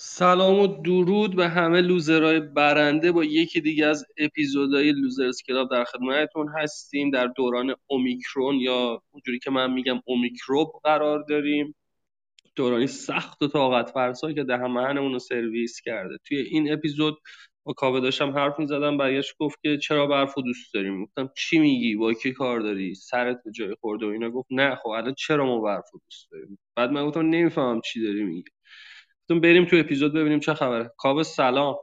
سلام و درود به همه loser های برنده. با یکی دیگه از اپیزودهای Losers Club در خدمتتون هستیم در دوران اومیکرون یا اونجوری که من میگم اومیکروب قرار داریم. دورانی سخت و طاقت فرسا که دهنمون رو سرویس کرده. توی این اپیزود با کاوه داشتم حرف می‌زدم برگشت گفت که چرا برف دوست داریم؟ گفتم چی میگی؟ با کی کار داری؟ سرت به جایی خورده و اینا؟ گفت نه خب الان چرا ما برف دوست داریم؟ بعد من گفتم نمی‌فهمم چی داری میگی. بریم تو اپیزود ببینیم چه خبره. کاوه سلام.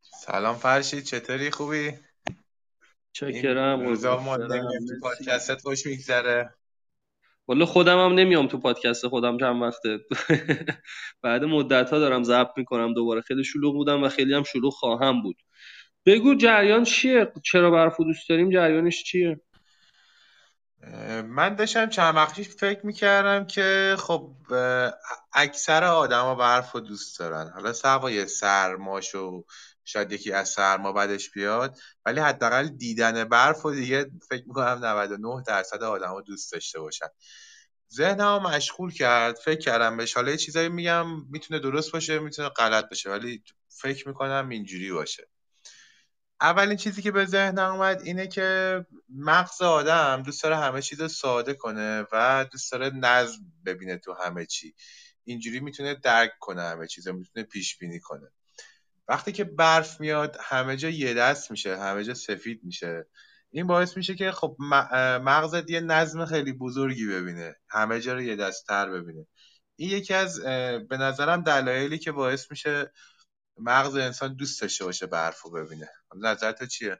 سلام فرشید چطوری؟ خوبی؟ چکرم روزا ما تو پادکستت خوش میگذره. والا خودم هم نمیام تو پادکست خودم چند وقته. بعد مدت ها دارم ضبط می‌کنم دوباره. خیلی شلوغ بودم و خیلی هم شلوغ خواهم بود. بگو جریان چیه؟ چرا برفو دوست داریم؟ جریانش چیه؟ من داشتم چند وقتی فکر می‌کردم که خب اکثر آدما برف رو دوست دارن. حالا سوای سرماش و شاید یکی از سرما بدش بیاد ولی حداقل دیدن برف و دیگه فکر می‌کنم 99 درصد آدما دوست داشته باشن. ذهنم مشغول کرد فکر کردم بهش. حالا یه چیزایی میگم می‌تونه درست باشه می‌تونه غلط باشه ولی فکر می‌کنم اینجوری باشه. اولین چیزی که به ذهنم اومد اینه که مغز آدم دوست داره همه چیز رو ساده کنه و دوست داره نظم ببینه تو همه چی. اینجوری می‌تونه درک کنه همه چیز می‌تونه پیش بینی کنه. وقتی که برف میاد همه جا یه دست میشه همه جا سفید میشه. این باعث میشه که خب مغزت یه نظم خیلی بزرگی ببینه. همه جا رو یه دست تر ببینه. این یکی از به نظرم دلایلی که باعث میشه مغز انسان دوست داشته باشه برف رو ببینه. نظر تو چیه؟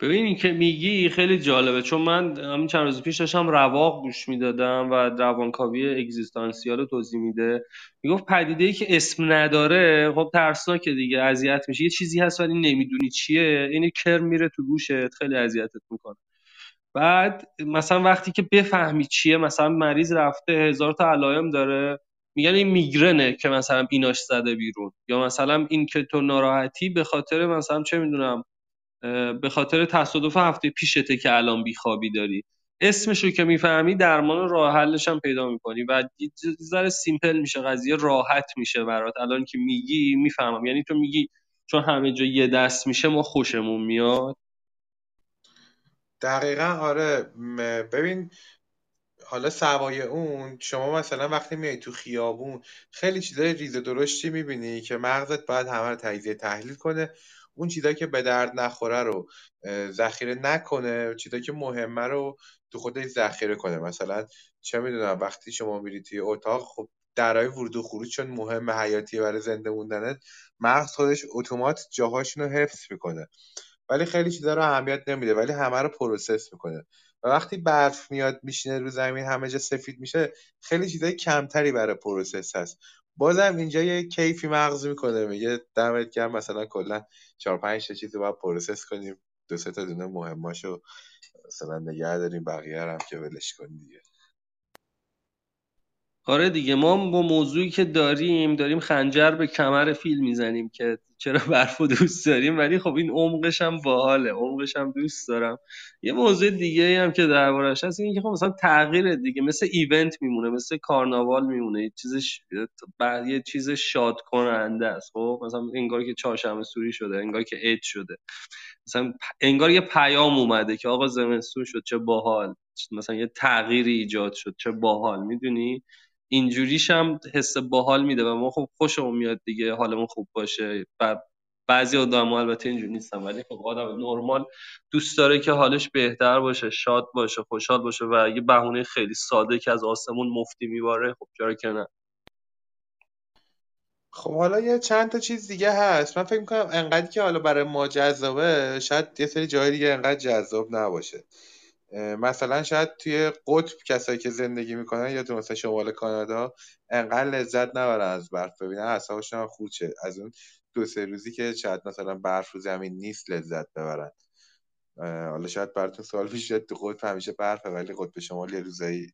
ببین این که میگی خیلی جالبه چون من همین چند روز پیش داشتم رواق گوش می‌دادم و روانکاوی اگزیستانسیال رو توضیح میده. می‌گفت پدیده ای که اسم نداره خب ترسناکه دیگه اذیت میشه. یه چیزی هست ولی نمی‌دونی چیه. این کرم میره تو گوشت خیلی اذیتت می‌کنه. بعد مثلا وقتی که بفهمی چیه مثلا مریض رفته هزار تا علائم داره. میگن این میگرنه که مثلا بیناش زده بیرون. یا مثلا این که تو ناراحتی به خاطر مثلا چه می‌دونم به خاطر تصادف هفته پیشته که الان بیخوابی داری. اسمش رو که می‌فهمی درمان راه حلش هم پیدا می‌کنی و ذره سیمپل میشه قضیه راحت میشه برات. الان که میگی می‌فهمم. یعنی تو میگی چون همه جا یه دست میشه ما خوشمون میاد. دقیقا آره. ببین حالا سوای اون شما مثلا وقتی میای تو خیابون خیلی چیزای ریز درشتی می‌بینی که مغزت باید همه رو تجزیه تحلیل کنه. اون چیزایی که به درد نخوره رو ذخیره نکنه چیزایی که مهمه رو تو خودش ذخیره کنه. مثلا چه می‌دونم وقتی شما میری توی اتاق خب درای ورود و خروج چون مهم حیاتیه برای زنده موندنت مغز خودش اتومات جاهاشون رو حفظ می‌کنه. ولی خیلی چیزا رو اهمیت نمیده ولی همه رو process می‌کنه. وقتی برف میاد میشینه رو زمین همه جا سفید میشه خیلی چیزای کمتری برای process هست. بازم اینجا یه کیفی مغز می‌کنه میگه دمت گرم مثلا کلا چهار پنج تا چیز باید process کنیم. دو سه تا دونه مهماشو مثلا نگه داریم بقیه هم که ولش کنیم دیگه. آره دیگه ما با موضوعی که داریم داریم خنجر به کمر فیل می‌زنیم که چرا برف دوست داریم ولی خب این عمقش هم باحاله عمقش هم دوست دارم. یه موضوع دیگه هم که دربارش هست اینه که خب مثلا تغییر دیگه مثل ایونت میمونه مثل کارناوال میمونه یه چیز بعد یه چیز شاد کننده است خب؟ مثلا انگار که چهارشنبه سوری شده انگار که عید شده. مثلا انگار یه پیام اومده که آقا زمستون شد چه باحال. مثلا یه تغییری ایجاد شد چه باحال. می‌دونی؟ اینجوریش هم حس باحال میده و ما خب خوشمون میاد دیگه حالمون خوب باشه و بعضی آدم البته اینجوری نیستن ولی خب آدم نرمال دوست داره که حالش بهتر باشه شاد باشه خوشحال باشه و یه بهونه خیلی ساده که از آسمون مفتی میباره خب چرا که نه؟ خب حالا یه چند تا چیز دیگه هست. من فکر می‌کنم انقدر که حالا برای ما جذابه شاید یه سری جای دیگه انقدر جذاب نباشه. مثلا شاید توی قطب کسایی که زندگی می‌کنن یا تو مثلا شمال کانادا انقدر لذت نبرن از برف ببینن اعصابشون خورد شه. از اون دو سه روزی که شاید مثلا برف رو زمین نیست لذت ببرن. حالا شاید براتون سوال پیش تو قطب همیشه برفه ولی قطب شمال یه روزایی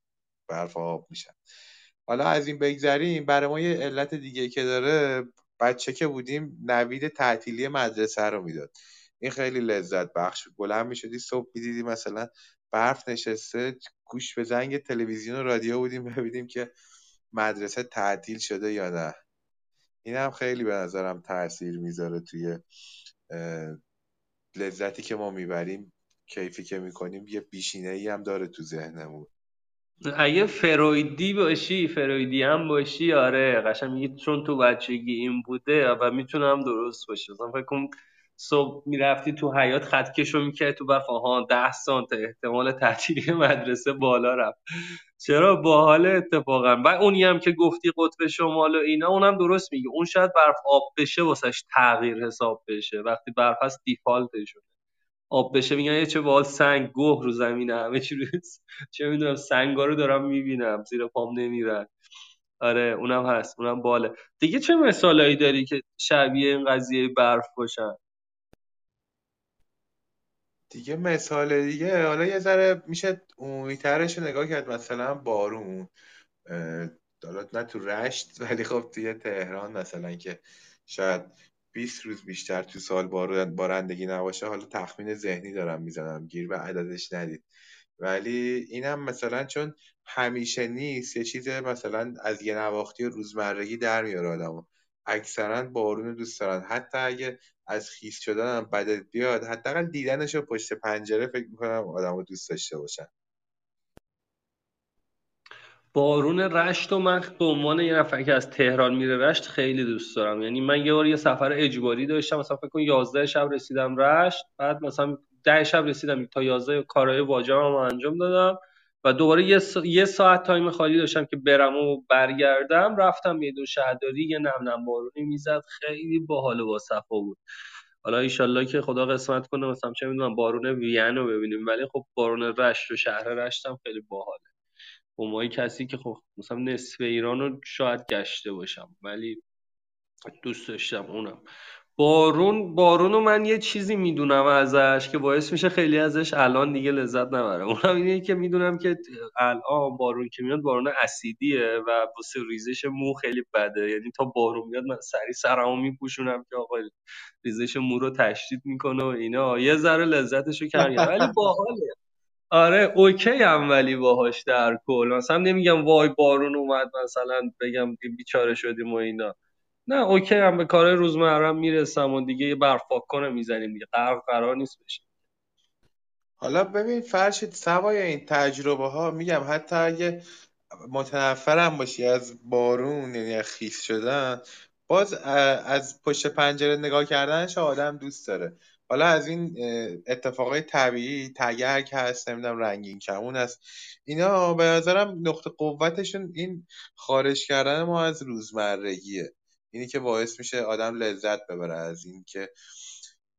برف آب میشن. حالا از این بگذریم برای ما یه علت دیگه که داره بچه که بودیم نوید تعطیلی مدرسه رو می‌داد. این خیلی لذت بخش بلند می‌شدی صبح می‌دیدی مثلا برف نشسته گوش به زنگ تلویزیون و رادیو بودیم ببینیم که مدرسه تعطیل شده یا نه. این هم خیلی به نظرم تاثیر می‌ذاره توی لذتی که ما می‌بریم کیفی که می‌کنیم یه بیشینه ای هم داره تو ذهنمون. اگه فرویدی باشی فرویدی هم باشی آره قشنگ میگی چون تو بچگی این بوده و می‌تونم درست باشه. فکر کنم صبح می‌رفتی تو حیات خط کشو می‌کردی تو بف ها ده سانت. احتمال تعطیلی مدرسه بالا رفت. چرا؟ باحال اتفاقا. و اونی هم که گفتی قطب شمال و اینا اونم درست میگه اون شاید برف آب بشه واسش تغییر حساب بشه. وقتی برف هست دیفالتشون آب بشه میگن یه چه بال سنگ گوه رو زمینه همه چی روز چه می‌دونم سنگا رو دارم می‌بینم. زیر پام نمیرن. آره اونم هست. اونم باله. دیگه چه مثالایی داری که شبیه این قضیه برف باشن؟ دیگه مثال دیگه حالا یه ذره میشه اونیترش رو نگاه کرد مثلا بارون حالا نه تو رشت ولی خب توی تهران مثلا که شاید 20 روز بیشتر تو سال بارندگی نباشه حالا تخمین ذهنی دارم می‌زنم گیر به عددش ندید. ولی اینم مثلا چون همیشه نیست یه چیز مثلا از یه نواختی روزمرگی در میاره آدمو. اکثرا بارون دوست دارن. حتی اگه از خیس شدن هم بدت بیاد حداقل دیدنش رو پشت پنجره فکر می‌کنم آدم دوست داشته باشن. بارون رشت و من به عنوان یه نفر که از تهران میره رشت خیلی دوست دارم. یعنی من یه بار یه سفر اجباری داشتم مثلا فکر کن 11 شب رسیدم رشت بعد مثلا 10 شب رسیدم تا 11 کارهای واجبم انجام دادم. و دوباره یه, یه ساعت تایم خالی داشتم که برم و برگردم رفتم میدون شهرداری یه نم نم بارونی می‌زد خیلی باحال و صفا بود. حالا ایشالله که خدا قسمت کنه مثلا چه می‌دونم بارون وین رو ببینیم ولی خب بارون رشت و شهر رشتم خیلی باحاله. با کسی که خب مثلا نصف ایران رو شاید گشته باشم ولی دوست داشتم اونم. بارون بارون رو من یه چیزی می‌دونم ازش که باعث میشه خیلی ازش الان دیگه لذت نبرم اونم اینه که می‌دونم که الان بارون که میاد بارون اسیدیه و واسه ریزش مو خیلی بده. یعنی تا بارون میاد من سری سرمو میپوشونم که آقا ریزش مو رو تشدید می‌کنه و اینا. یه ذره لذتشو کم ولی باحاله. آره اوکی هم ولی باهاش در کل. مثلا نمیگم وای بارون اومد مثلا بگم بیچاره شدیم و اینا. نه اوکی هم به کار روزمرم می‌رسم و دیگه یه برف پاک کنه می‌زنیم دیگه قرار قرار نیست بشه. حالا ببین فرشید سوای این تجربه ها میگم حتی اگه متنفرم باشی از بارون یعنی خیس شدن باز از پشت پنجره نگاه کردنش آدم دوست داره. حالا از این اتفاقای طبیعی تگرگ هست نمی‌دونم رنگین کمون هست اینا به نظرم نقطه قوتشون این خارج کردن ما از روزمرگیه. اینی که باعث میشه آدم لذت ببره از این که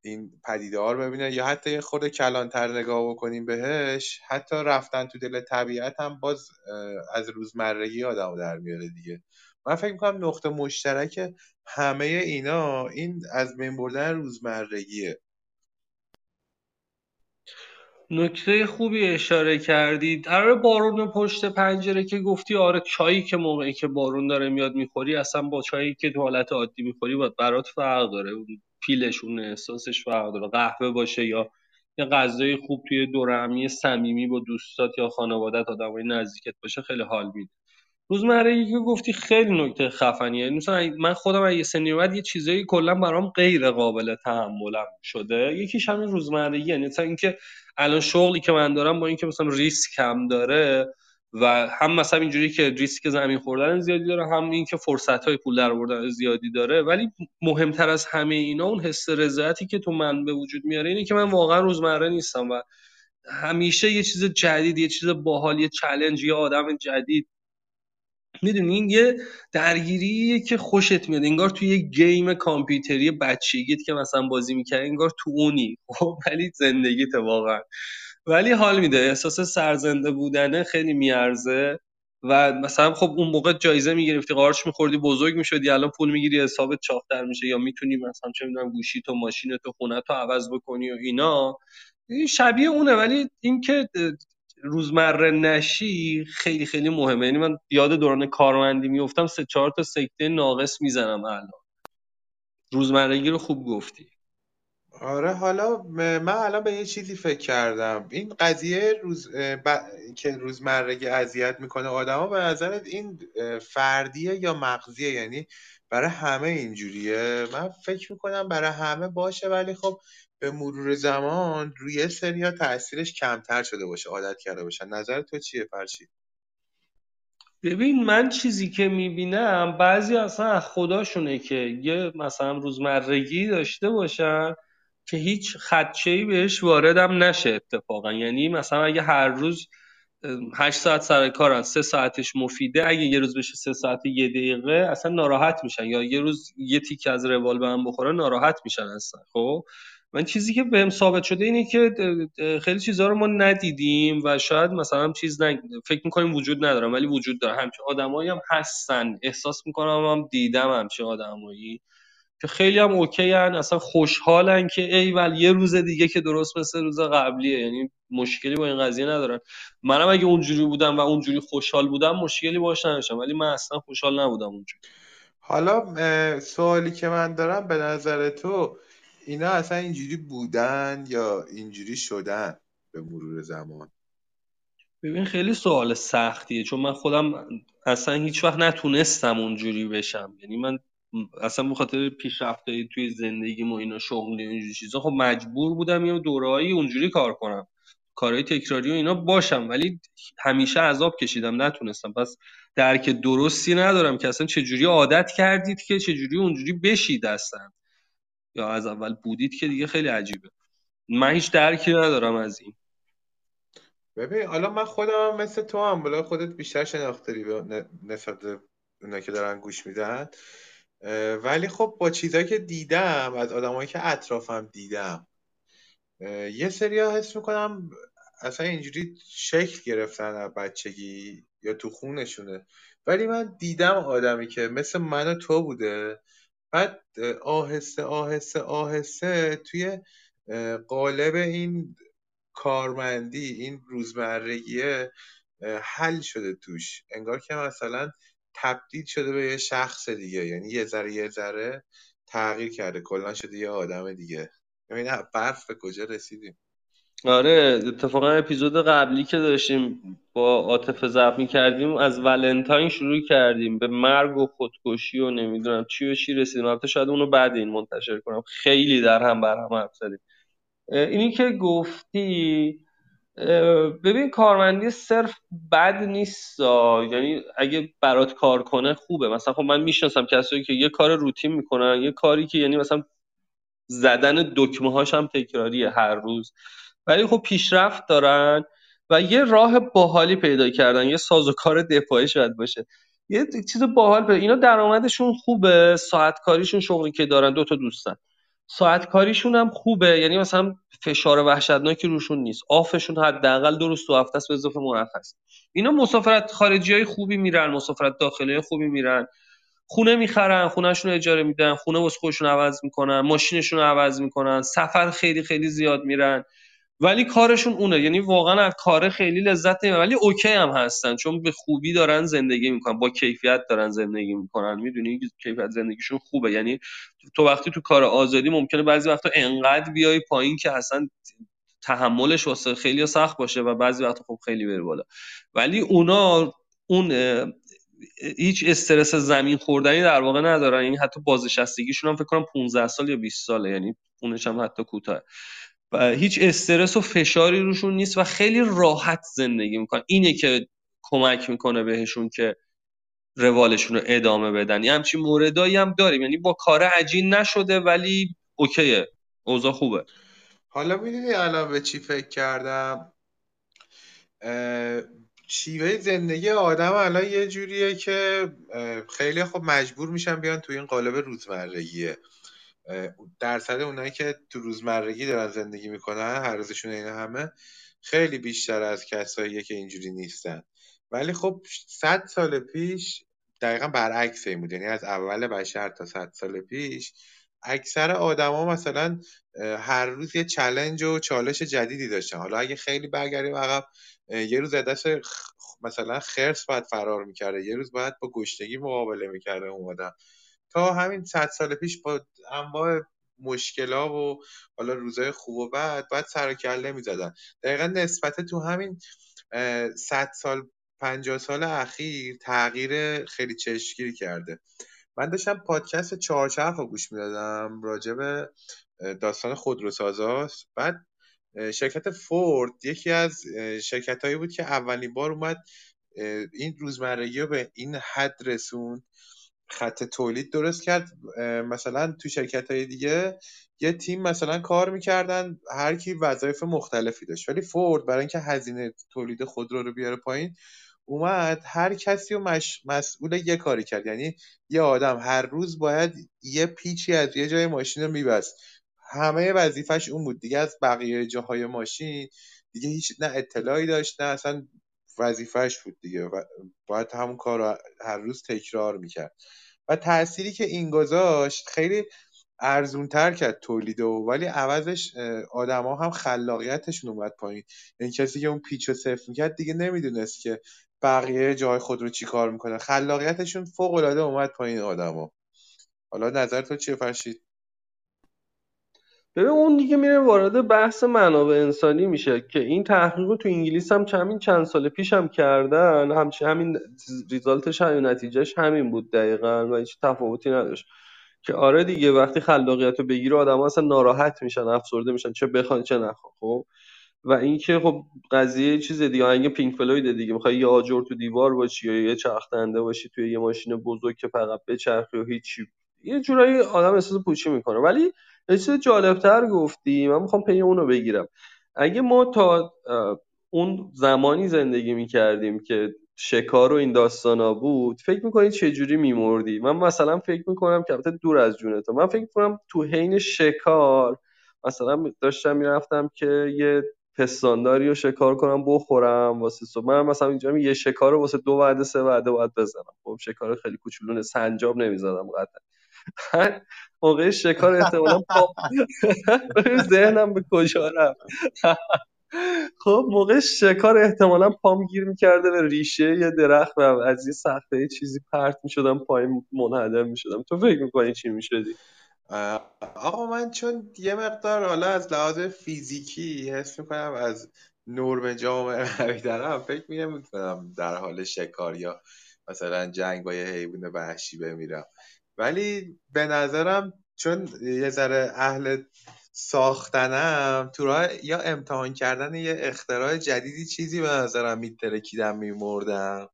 این پدیده ها رو ببینه یا حتی یه خورده کلانتر نگاه بکنیم بهش حتی رفتن تو دل طبیعت هم باز از روزمرگی آدم در میاره دیگه. من فکر می‌کنم نقطه مشترک همه اینا این از بین بردن روزمرگیه. نکته خوبی اشاره کردید آره بارون پشت پنجره که گفتی آره چایی که موقعی که بارون داره میاد می‌خوری اصلا با چایی که تو حالت عادی می‌خوری باید برات فرق داره. پیلشون احساسش فرق داره. قهوه باشه یا یه غذای خوب توی دورمی صمیمی با دوستات یا خانوادت آدمای نزدیکت باشه خیلی حال میده. روزمره که گفتی خیلی نکته خفنیه. مثلا من خودم اگه سنی بعد یه چیزایی کلا برام غیر قابل تحملم شده. یکیش همین روزمرگی. یعنی مثلا اینکه الان شغلی که من دارم با اینکه مثلا ریسک کم داره و هم مثلا اینجوری که ریسک زمین خوردن زیادی داره هم اینکه فرصت های پول در آوردن زیادی داره. ولی مهمتر از همه اینا اون حس رضایتی که تو من به وجود میاره اینه که من واقعا روزمره نیستم و همیشه یه چیز جدید یه چیز باحال یه چلنج یه آدم جدید می‌دونی این یه درگیریه که خوشت میاد. انگار توی یه گیم کامپیوتری بچگیت که مثلا بازی می‌کردی انگار تو اونی. خب ولی زندگیت واقعا. ولی حال میده. احساس سرزنده بودنه خیلی میارزه. و مثلا خب اون موقع جایزه می‌گرفتی قارچ میخوردی بزرگ می‌شدی الان پول می‌گیری حسابت چاقتر میشه. یا می‌تونی مثلا چه می‌دونم گوشی تو ماشین تو خونه تو عوض بکنی و اینا. این شبیه اونه. ولی اینکه روزمره نشی خیلی خیلی مهمه. یعنی من یاد دوران کارمندی میفتم سه چهار تا سکته ناقص می‌زنم الان. روزمرگی رو خوب گفتی. آره حالا من الان به یه چیزی فکر کردم. این قضیه روز که روزمرگی اذیت می‌کنه آدما به نظرت این فردیه یا مغزیه؟ یعنی برای همه اینجوریه؟ من فکر می‌کنم برای همه باشه ولی خب به مرور زمان روی سریا تاثیرش کمتر شده باشه عادت کرده باشن. نظر تو چیه فرشید؟ ببین من چیزی که می‌بینم بعضی اصلا خداشونه که یه مثلا روزمرگی داشته باشن که هیچ خدشه بهش واردم نشه اتفاقا. یعنی مثلا اگه هر روز هشت ساعت سر کارن سه ساعتش مفیده اگه یه روز بشه سه ساعت یه دقیقه اصلا ناراحت میشن. یا یه روز یه تیک از روال به هم بخوره ناراحت میشن اصلا خب؟ من چیزی که بهم ثابت شده اینه که خیلی چیزها رو ما ندیدیم و شاید مثلا چیز نگ... فکر می‌کنیم وجود ندارم ولی وجود داره. همچین آدمایی هم هستن. احساس می‌کنم هم دیدم همچین آدمایی که خیلی هم اوکی هن. اصلا خوشحالن که ای ول یه روز دیگه که درست مثل روز قبلیه. یعنی مشکلی با این قضیه ندارن. منم اگه اونجوری بودم و اونجوری خوشحال بودم مشکلی باش نداشتم. ولی من اصلا خوشحال نبودم اونجوری. حالا سوالی که من دارم به نظر تو اینا اصلا اینجوری بودن یا اینجوری شدن به مرور زمان؟ ببین خیلی سوال سختیه چون من خودم اصلا هیچ وقت نتونستم اونجوری بشم. یعنی من اصلا به خاطر پیشرفتایی توی زندگی و اینا شغلی اینجوری چیزا خب مجبور بودم یه دورهایی اونجوری کار کنم. کارهای تکراری و اینا باشم ولی همیشه عذاب کشیدم نتونستم. پس درک درستی ندارم که اصلا چجوری عادت کردید که چجوری اونجوری بشید هستن یا از اول بودید که دیگه خیلی عجیبه. من هیچ درکی ندارم از این. ببین حالا من خودم مثل تو هم بلا خودت بیشتر شناختری نسبت اونا که دارن گوش میدن. ولی خب با چیزایی که دیدم از آدمایی که اطرافم دیدم یه سری ها حس می‌کنم اصلا اینجوری شکل گرفتن از بچگی یا تو خونشونه. ولی من دیدم آدمی که مثل من و تو بوده. بعد آهسته آهسته آهسته توی قالب این کارمندی این روزمرگیه حل شده توش. انگار که مثلا تبدیل شده به یه شخص دیگه. یعنی یه ذره یه ذره تغییر کرده. کلا شده یه آدم دیگه. ببین برف به کجا رسیدیم؟ آره اتفاقا اپیزود قبلی که داشتیم با عاطفه ضبط کردیم از ولنتاین شروع کردیم به مرگ و خودکشی و نمی‌دونم چی و چی رسیدیم. البته شاید اونو بعد این منتشر کنم. خیلی در هم بر هم حرف زدیم. اینی که گفتی ببین کارمندی صرف بد نیست یعنی اگه برات کار کنه خوبه. مثلا خب من می‌شناسم کسایی که یه کار روتین می‌کنن یه کاری که یعنی مثلا زدن دکمه هاش هم تکراریه هر روز. ولی خب پیشرفت دارن. و یه راه باحالی پیدا کردن یه سازوکار دفاعی شاید باشه. یه چیز باحال پیدا اینا درآمدشون خوبه ساعت کاریشون شغلی که دارن دو تا دوستن. ساعت کاریشون هم خوبه یعنی مثلا فشار وحشتناکی روشون نیست. آفشون حداقل دو روز تو هفته است به اضافه مرخص. اینا مسافرت خارجی های خوبی میرن مسافرت داخلی خوبی میرن. خونه می‌خرن خونهشون اجاره میدن خونه واسه خودشون عوض می‌کنن ماشینشون عوض می‌کنن سفر خیلی خیلی زیاد میرن. ولی کارشون اونه. یعنی واقعا از کار خیلی لذت نمی‌برن. ولی اوکی هم هستن چون به خوبی دارن زندگی می‌کنن. با کیفیت دارن زندگی می‌کنن. می‌دونی کیفیت زندگیشون خوبه. یعنی تو وقتی تو کار آزادی ممکنه بعضی وقتا انقدر بیای پایین که اصلا تحملش واسه خیلی سخت باشه و بعضی وقتا خب خیلی بره بالا. ولی اونا اون هیچ استرس زمین خوردنی در واقع ندارن. یعنی حتی بازنشستگیشون هم فکر کنم 15 سال یا 20 ساله. یعنی اونش هم حتی کوتاه. هیچ استرس و فشاری روشون نیست و خیلی راحت زندگی می‌کنن. اینه که کمک می‌کنه بهشون که روالشون رو ادامه بدن. یه همچین موردایی هم داریم. یعنی با کار عجین نشده ولی اوکیه. اوضاع خوبه. حالا می‌دونی الان به چی فکر کردم؟ شیوه زندگی آدم الان یه جوریه که خیلی خب مجبور میشن بیان تو این قالب روزمرگیه. درصد اونایی که تو روزمرگی دارن زندگی می‌کنن روزشون این همه خیلی بیشتر از کساییه که اینجوری نیستن. ولی خب صد سال پیش دقیقا برعکس این بود. یعنی از اول بشر تا صد سال پیش اکثر آدما مثلا هر روز یه چلنج و چالش جدیدی داشتن. حالا اگه خیلی برگردیم عقب یه روز دست مثلا خرس باید فرار می‌کرده. یه روز باید با گشتگی مقابله می‌کرده اون آدم تا همین صد سال پیش با انواع مشکلا و حالا روزای خوب و بعد باید سر و کله می‌زدن. دقیقا نسبت تو همین صد سال پنجاه سال اخیر تغییر خیلی چشمگیری کرده. من داشتم پادکست چهارچرخ رو گوش می‌دادم راجع به داستان خودروسازاست بعد شرکت فورد یکی از شرکت هایی بود که اولین بار اومد این روزمرگی رو به این حد رسون خط تولید درست کرد. مثلا تو شرکت های دیگه یه تیم مثلا کار می‌کردن هر کی وظایف مختلفی داشت. ولی فورد برای اینکه هزینه تولید خودرو رو بیاره پایین اومد هر کسی رو مش... مسئول یه کاری کرد. یعنی یه آدم هر روز باید یه پیچی از یه جای ماشین رو میبست. همه وظیفش اون بود. دیگه از بقیه جاهای ماشین دیگه هیچ نه اطلاعی داشت نه اصلا وظیفش بود دیگه و باید همون کار رو هر روز تکرار می‌کرد. و تأثیری که این گذاشت خیلی ارزونتر کرد تولید و ولی عوضش آدما هم خلاقیتشون اومد پایین. یعنی کسی که اون پیچ رو صفر می‌کرد دیگه نمی‌دونست که بقیه جای خود رو چی کار می‌کنه. خلاقیتشون فوق العاده اومد پایین آدما حالا نظر تو چیه فرشید؟ ببین اون دیگه میره وارد بحث منابع انسانی میشه که این تحقیق رو تو انگلیس هم چند چند سال پیش هم کردن. همچه همین ریزالتش همین نتیجهش همین بود دقیقا و هیچ تفاوتی نداشت. که آره دیگه وقتی خلاقیت رو بگیره آدم اصلا ناراحت میشن افسرده میشن چه بخوان چه نخوان خب؟ و اینکه خب قضیه چیز دیگه آهنگ پینک فلوید دیگه می‌خوای یه آجر تو دیوار باشی یا یه چرخنده باشی توی یه ماشین بزرگ که فقط بچرخی و هیچی. یه جورایی آدم احساس پوچی می‌کنه. ولی یه چیز جالبتر گفتی. من می‌خوام پی اونو بگیرم. اگه ما تا اون زمانی زندگی می‌کردیم که شکار و این داستانا بود فکر می‌کنی چه جوری میمردی؟ من مثلا فکر می‌کنم که البته دور از جون تو من فکر می‌کنم تو حین شکار مثلا داشتم می‌رفتم که یه پستانداری رو شکار کنم بخورم واسه صبح. من مثلا اینجا یه شکار رو واسه دو وعده سه وعده باید بزنم. خب شکار خیلی کوچولونه سنجاب نمی‌زدم قطعا. موقع شکار احتمالا پا ذهنم به کجا رفت؟ خب موقع شکار احتمالا پام گیر می‌کرده به ریشه یه درخت و از یه سخته چیزی پرت می‌شدم پایین منهدم می‌شدم. تو فکر می‌کنی چی می‌شدی؟ آقا من چون یه مقدار حالا از لحاظ فیزیکی حس می‌کنم از نرم جامعه قوی دارم فکر می‌کنم در حال شکار یا مثلا جنگ با یه حیوان وحشی بمیرم. ولی به نظرم چون یه ذره اهل ساختنم تو راه یا امتحان کردن یه اختراع جدیدی چیزی به نظرم میترکیدم میمردم.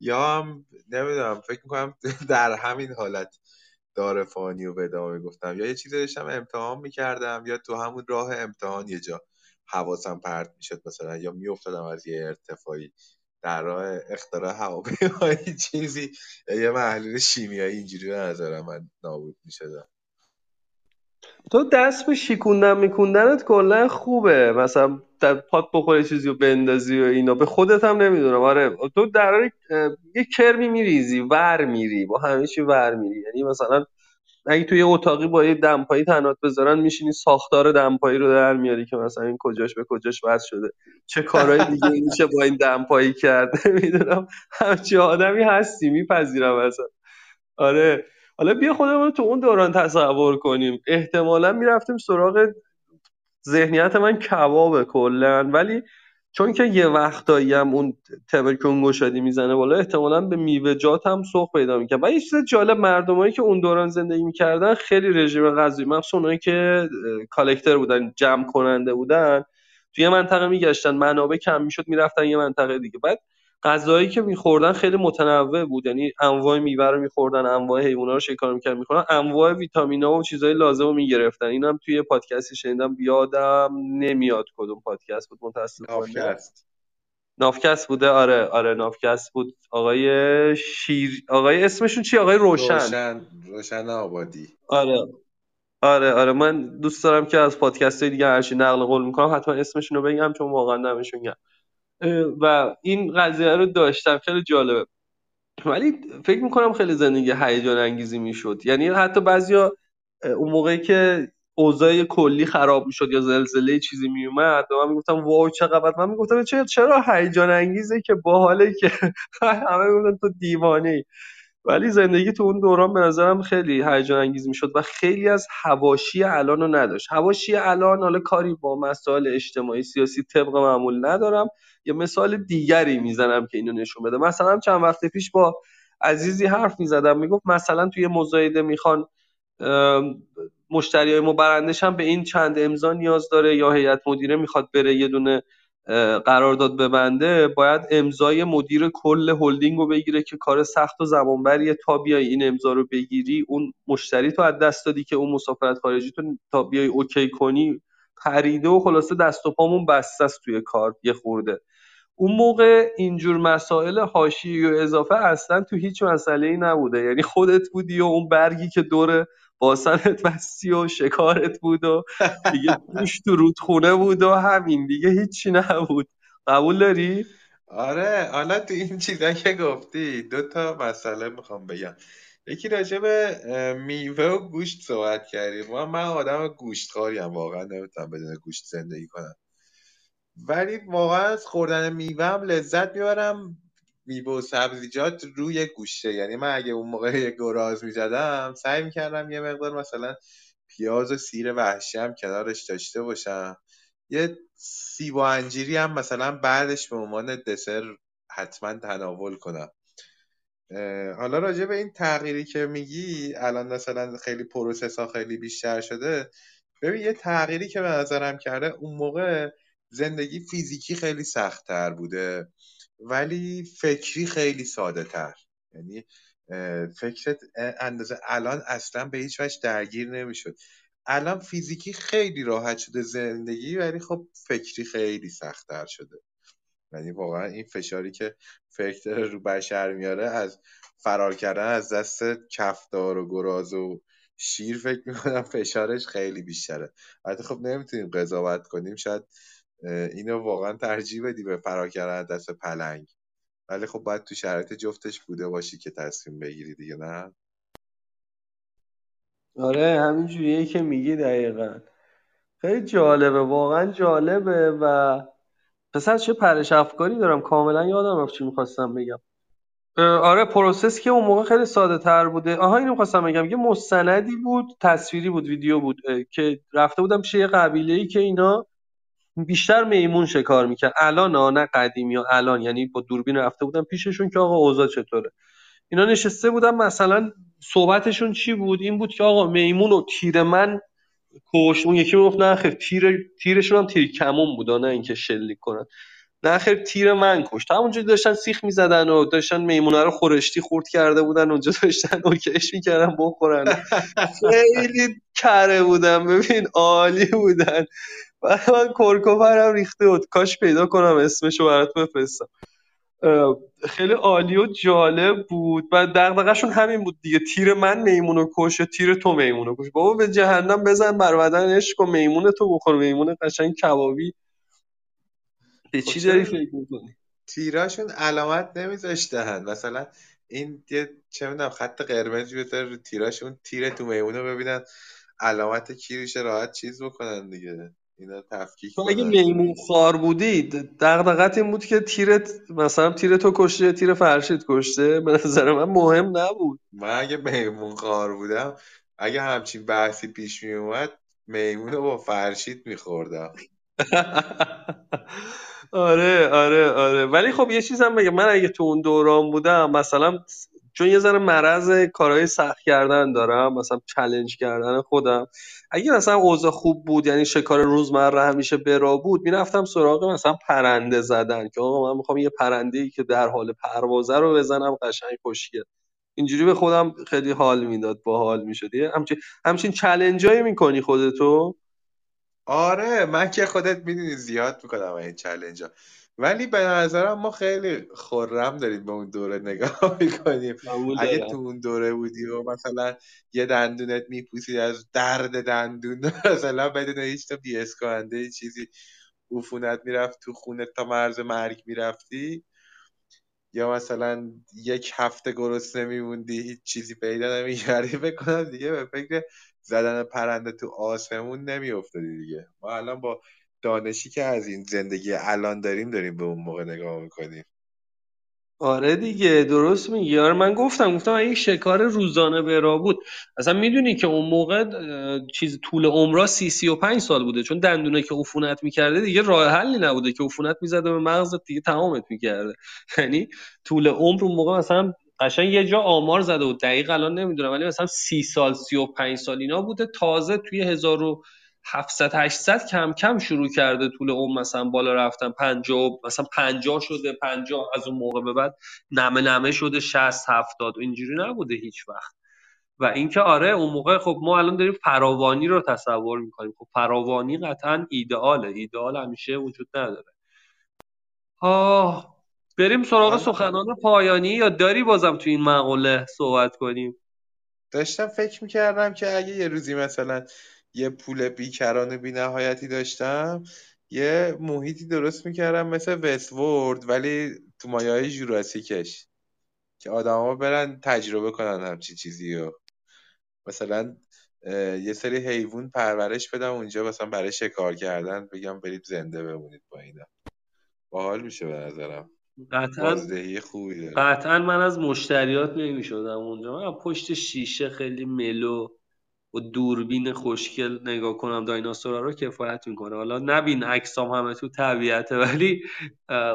یا هم نمی‌دونم فکر می‌کنم در همین حالت دار فانی و ادامه می‌گفتم. یا یه چیزی داشتم امتحان می‌کردم یا تو همون راه امتحان یه جا حواسم پرت می‌شد مثلا یا میافتادم از یه ارتفاعی. در راه اختراع هواپیمایی چیزی. یه محلول شیمیایی اینجوری به نظر من نابود می‌شدم. تو دست به شیکوندن میکوندنت کلا خوبه. مثلا در پات بخوری چیزی رو بندازی و اینا. به خودت هم نمی‌دونم. آره تو در یه کرمی میریزی ور میری. با همه چی ور میری. یعنی مثلا اگه توی یه اتاقی با یه دمپایی تنات بذارن میشینی ساختار دمپایی رو در میاری که مثلا این کجاش به کجاش وصل شده. چه کارهای دیگه میشه با این دمپایی کرد؟ می‌دونم همچی آدمی هستی میپذیرم اصلا. آره. حالا بیا خودمون تو اون دوران تصور کنیم. احتمالا می‌رفتیم سراغ ذهنیت من کبابه کلا. ولی چون که یه وقتایی هم اون تبرکون گشادی می‌زنه بالا احتمالا به میوه‌جات هم سوق پیدا می‌کنه و یه چیز جالب مردمایی که اون دوران زندگی می‌کردن خیلی رژیم غذایی مخصوصا اونایی که کالکتر بودن جمع کننده بودن توی منطقه میگشتن منابع کم می‌شد می‌رفتن یه منطقه دیگه. بعد غذایی که میخوردن خیلی متنوع بود. یعنی انواع میوه رو میخوردن انواع حیونا رو شکار می‌کردن میخوردن. انواع ویتامینا و چیزهای لازم رو می‌گرفتن. اینم توی پادکستی شنیدم بیادم نمیاد کدوم پادکست بود. متاسفانه. نافکست. بوده. آره آره نافکست بود. آقای شیر آقای اسمشون چی؟ آقای روشن. روشن روشن آبادی. آره. آره آره. من دوست دارم که از پادکست های دیگه هرچی نقل قول می‌کنم حتما اسمشون رو بگم چون واقعا نمیشون گم و این قضیه رو داشتم. خیلی جالبه. ولی فکر می‌کنم خیلی زندگی هیجان انگیزی می‌شد. یعنی حتی بعضیا اون موقعی که اوضاع کلی خراب می‌شد یا زلزله چیزی میومد من می‌گفتم واو چقدر؟ من می‌گفتم چرا چرا هیجان انگیزه که باحاله که همه می‌گفتن تو دیوانه ولی زندگی تو اون دوران به نظرم خیلی هیجان انگیز می‌شد و خیلی از هواشی الان رو نداشت. هواشی الان حالا کاری با مسائل اجتماعی سیاسی طبق معمول ندارم. یه مثال دیگری می‌زنم که اینو نشون بده. مثلا چند وقت پیش با عزیزی حرف می‌زدم می‌گفت مثلا توی مزایده می‌خوان مشتری های برندش هم به این چند امضا نیاز داره یا هیئت مدیره می‌خواد بره یه دونه قرارداد ببنده باید امضای مدیر کل هلدینگ رو بگیره که کار سخت و زمانبریه تا بیای این امضا رو بگیری اون مشتری تو از دست دادی که اون مسافرت خارجی تو تا بیای اوکی کنی پریده و خلاصه دست و پامون بسته است توی کار یه خورده. اون موقع اینجور مسائل حاشیه‌ای و اضافه اصلا تو هیچ مسئله ای نبوده. یعنی خودت بودی و اون برگی که دور باسنت بستی و شکارت بود و دیگه گوش تو رودخونه بود و همین. دیگه هیچی نبود. قبول داری؟ آره. حالا تو این چیزا که گفتی دو تا مسئله می‌خوام بگم. یکی راجع به میوه و گوشت صحبت کردیم. من آدم گوشت خاریم واقعا نمی‌تونم بدون گوشت زندگی کنم. ولی واقعا از خوردن میوه هم لذت می‌برم. میوه و سبزیجات روی گوشته. یعنی من اگه اون موقع گراز می‌زدم سعی می‌کردم یه مقدار مثلا پیاز و سیر وحشی هم کنارش داشته باشم. یه سیب و انجیری هم مثلا بعدش به عنوان دسر حتما تناول کنم. حالا راجع به این تغییری که میگی الان مثلا خیلی process ها خیلی بیشتر شده ببین یه تغییری که به نظرم کرده اون موقع زندگی فیزیکی خیلی سختتر بوده ولی فکری خیلی ساده تر یعنی فکرت اندازه الان اصلا به هیچ وجه درگیر نمی‌شد. الان فیزیکی خیلی راحت شده زندگی ولی خب فکری خیلی سختتر شده. یعنی واقعا این فشاری که فکر رو بشر میاره از فرار کردن از دست کفدار و گراز و شیر فکر می‌کنم فشارش خیلی بیشتره. حتی خب نمی‌تونیم قضاوت کنیم. شاید اینو واقعا ترجیح بدی به فرار کردن دست پلنگ. ولی خب باید تو شرایط جفتش بوده باشی که تصمیم بگیری دیگه نه؟ آره همین جوریه که میگی دقیقا. خیلی جالبه واقعا جالبه و پسر چه پرش افکاری دارم؟ کاملا یادم رفت چی می‌خواستم بگم. آره process که اون موقع خیلی ساده تر بوده. آها اینو می‌خواستم بگم. یه مستندی بود تصویری بود ویدیو بود که رفته بودم پیش یه قبیله ای که اینا بیشتر میمون شکار می‌کرد. الان نه قدیمی یا الان. یعنی با دوربین رفته بودم پیششون که آقا اوضاع چطوره. اینا نشسته بودن مثلا صحبتشون چی بود؟ این بود که آقا میمون و تیر من کش اون یکی گفت نه خیر تیر تیرشون هم تیر کمون بود نه اینکه شلیک کنن. نه خیر تیر من کشت. همونجا داشتن سیخ می‌زدن و داشتن میمونه رو خورشتی خورد کرده بودن اونجا داشتن اوکش می‌کردن بخورن. خیلی کره بودن ببین عالی بودن. و من کرکوپرم ریخته بود. کاش پیدا کنم اسمشو برات بفرستم. خیلی عالی و جالب بود. و دغدغه‌شون همین بود دیگه. تیر من میمونو کش تیر تو میمونو کش. بابا به جهنم بزن بر بدن عشق و میمون تو بخور. میمون قشنگ کبابی. به چی داری فکر می‌کنی؟ تیراشون علامت نمیذاشتن. مثلا این یه چه می‌دونم خط قرمزی بذاره رو تیراشون تیر تو میمونو ببینن علامت کیریش راحت چیز بکنن دیگه. اینا تفکیک تو اگه میمون خار بودی دغدغت این بود که تیرت مثلا تیر تو کشته تیر فرشید کشته. به نظر من مهم نبود. من اگه میمون خار بودم اگه همچین بحثی پیش می اومد میمون رو با فرشید میخوردم. آره آره آره. ولی خب یه چیزم بگم. من اگه تو اون دوران بودم مثلا چون یه ذره مرض کارهای سخت کردن دارم مثلا چلنج کردن خودم. اگه مثلا اوضاع خوب بود یعنی شکار روزمره همیشه برا بود می‌رفتم سراغ مثلا پرنده زدن که آقا من می‌خوام یه پرنده ای که در حال پروازه رو بزنم قشنگ خوشگل. اینجوری به خودم خیلی حال می‌داد با حال می‌شد همچین همچین چلنجایی می‌کنی خودتو؟ آره من که خودت می‌دونی زیاد می‌کنم این چلنج ها ولی به نظرم ما خیلی خورم داریم به اون دوره نگاه می‌کنیم. اگه تو اون دوره بودی و مثلا یه دندونت میپوسید از درد دندون مثلا بدون هیچ تا بیس کننده چیزی عفونت می‌رفت تو خونه تا مرز مرگ می‌رفتی. یا مثلا یک هفته گرسنه میموندی هیچ چیزی پیدا نمی‌کردی. بکنم دیگه به فکر زدن پرنده تو آسمون نمیافتادی دیگه. ما الان با دانشی که از این زندگی الان داریم داریم به اون موقع نگاه می‌کنیم. آره دیگه درست میگی. آره من گفتم گفتم اگه شکار روزانه برا بود اصلا می‌دونی که اون موقع چیز طول عمرا سی و پنج سال بوده. چون دندونه که عفونت می‌کرده دیگه راه حلی نبوده که عفونت می‌زده به مغزت دیگه تمامت می‌کرده یعنی طول عمر اون موقع مثلا قشنگ یه جا آمار زده بود. دقیق الان نمی‌دونم ولی مثلا سی سال سی و پنج سال اینا بوده. تازه توی هزار و 700 800 کم کم شروع کرده طول عمر مثلا بالا رفتن 50 مثلا 50 شده 50 از اون موقع به بعد نمه نمه شده 60 70 اینجوری نبوده هیچ وقت. و اینکه آره اون موقع خب ما الان داریم فراوانی رو تصور می‌کنیم. خب فراوانی قطعا ایدئاله. ایدئال همیشه وجود نداره. آه بریم سراغ سخنان پایانی. یا داری بازم تو این مقوله صحبت کنیم. داشتم فکر می‌کردم که اگه یه روزی مثلا یه پول بیکران بی نهایتی داشتم یه محیطی درست می‌کردم مثل وستورد ولی تو مایه های جوراسیکش که آدما برن تجربه کنن همچی چیزی رو مثلا یه سری حیوان پرورش بدم اونجا مثلا برای شکار کردن بگم برید زنده بمونید با اینا. باحال میشه به نظرم. قطعا خوبی داره قطعا من از مشتریات نمی‌شدم اونجا. من پشت شیشه خیلی ملو و دوربین خوشگل نگاه کنم دایناسورا رو کفایت می‌کنه. حالا نبین عکسام همه تو طبیعته ولی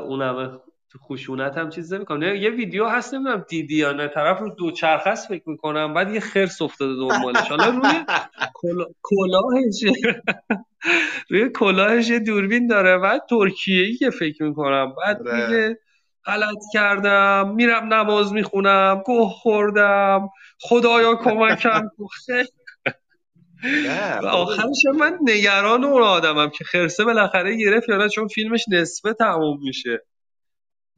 اون همه تو خشونت هم چیز نمی‌کنم یه ویدیو هست نمی‌دونم دیدی یا نه. طرف رو دوچرخه است فکر می‌کنم بعد یه خرس افتاده دنبالش. حالا روی کلاهش روی کلاهش یه دوربین داره. بعد ترکیه ای که فکر می‌کنم. بعد میگه غلط کردم. میرم نماز می‌خونم. گوه خوردم. خدایا کمکم خیلی و آخرش من نگران اون آدمم که خرسه بالاخره گرفت یا نه چون فیلمش نصفه تموم میشه.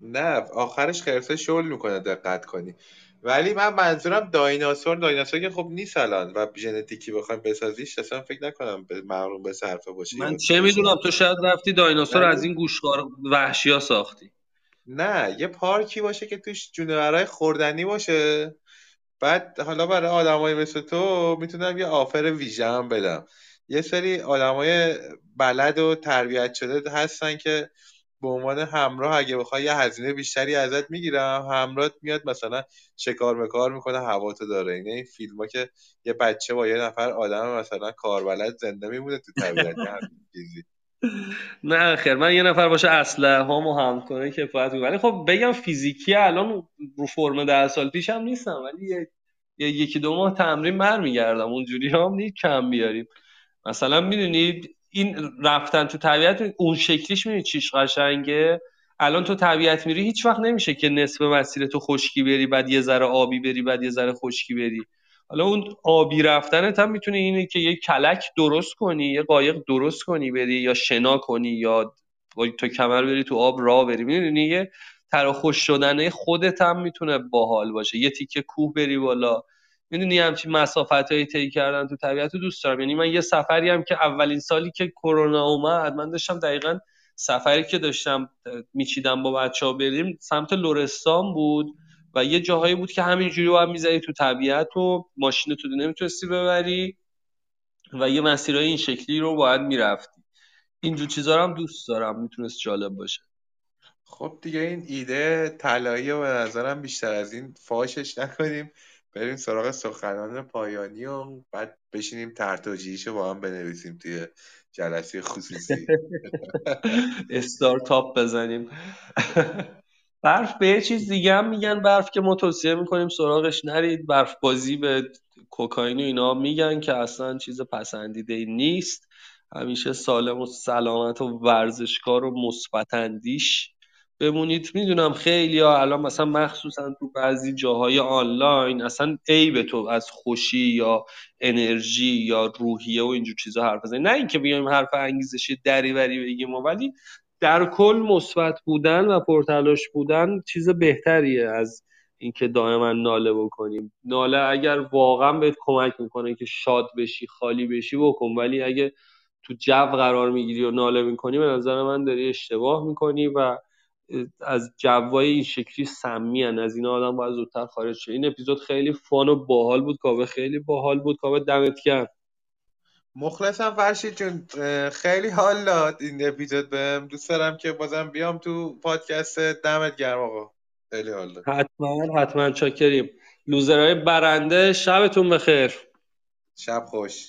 نه آخرش خرسه شل می‌کنه دقت کنی. ولی من منظورم دایناسور دایناسور که خب نیست الان و ژنتیکی بخوایم بسازیش اصلا فکر نکنم به معلوم به صرفه باشه من چه می‌دونم تو شاید رفتی دایناسور از این گوشوار وحشی ساختی. نه یه پارکی باشه که توش جونورای خوردنی باشه. بعد حالا برای آدمای مثل تو می‌تونم یه آفر ویژه هم بدم. یه سری آدمای بلد و تربیت شده هستن که به عنوان همراه اگه بخوای یه هزینه بیشتری ازت می‌گیرم همراه میاد مثلا شکار مکار می‌کنه هواتو داره. اینه این فیلم ها که یه بچه با یه نفر آدم مثلا کاربلد زنده میمونه تو طبیعت چیزی. نه خیر. من یه نفر باشه اسلحه هامو هم کنه کفایت ولی خب بگم فیزیکی الان رو فرم ده سال پیشم نیستم ولی یه یکی دو ماه تمرین برمیگردم. اونجوری هم نیست کم بیاریم. مثلا می‌دونید این رفتن تو طبیعت اون شکلیش می‌دونی چیش قشنگه؟ الان تو طبیعت میری هیچ وقت نمیشه که نصف مسیر تو خشکی بری بعد یه ذره آبی بری بعد یه ذره خشکی بری. حالا اون آبی رفتنت هم می‌تونه اینه که یه کلک درست کنی یه قایق درست کنی بری یا شنا کنی یا تو کمر بری تو آب راه بری. می‌دونی؟ یه خوش شدنه خودت هم می‌تونه باحال باشه. یه تیکه کوه بری بالا. می‌دونی؟ همچین مسافت های طی کردن تو طبیعت رو دوست دارم. یعنی من یه سفری هم که اولین سالی که کرونا اومد من داشتم دقیقا سفری که داشتم میچیدم با بچه ها بریم سمت لورستان بود. و یه جاهایی بود که همینجوری باید می‌زدی تو طبیعت و ماشین تو نمی‌تونستی ببری و یه مسیرهای این شکلی رو باید می‌رفتی. اینجور چیزا هم دوست دارم می‌تونست جالب باشه. خب دیگه این ایده طلایی و به نظرم بیشتر از این فاشش نکنیم. بریم سراغ سخنان پایانی و بعد بشینیم ترتاجیشو با هم بنویسیم توی جلسه خصوصی. استارتاپ بزنیم. برف به یه چیز دیگه هم میگن برف که ما توصیه می‌کنیم سراغش نرید. برف بازی به کوکائین و اینا میگن که اصلا چیز پسندیده نیست. همیشه سالم و سلامت و ورزشکار و مثبتاندیش بمونید. می‌دونم خیلی ها الان مثلا مخصوصا تو بعضی جاهای آنلاین اصلا عیب تو از خوشی یا انرژی یا روحیه و اینجور چیزا حرف بزنیم نه اینکه بیایم حرف انگیزشی دریوری بگیم ولی در کل مثبت بودن و پرتلاش بودن چیز بهتریه از اینکه دائما ناله بکنیم. ناله اگر واقعا بهت کمک می‌کنه که شاد بشی خالی بشی بکن. ولی اگه تو جو قرار می‌گیری و ناله می‌کنی به نظر من داری اشتباه می‌کنی و از جوای این شکلی سمی هن. از این آدم باید زودتر خارج شه. این اپیزود خیلی فان و باحال بود. کاوه خیلی باحال بود. کاوه دمت گرم. مخلصم فرشید جون خیلی حال داد این اپیزود بهم. دوست دارم که بازم بیام تو پادکست دمت گرم آقا. خیلی حالا حتما حتما چاکریم. لوزرهای برنده شبتون بخیر. شب خوش.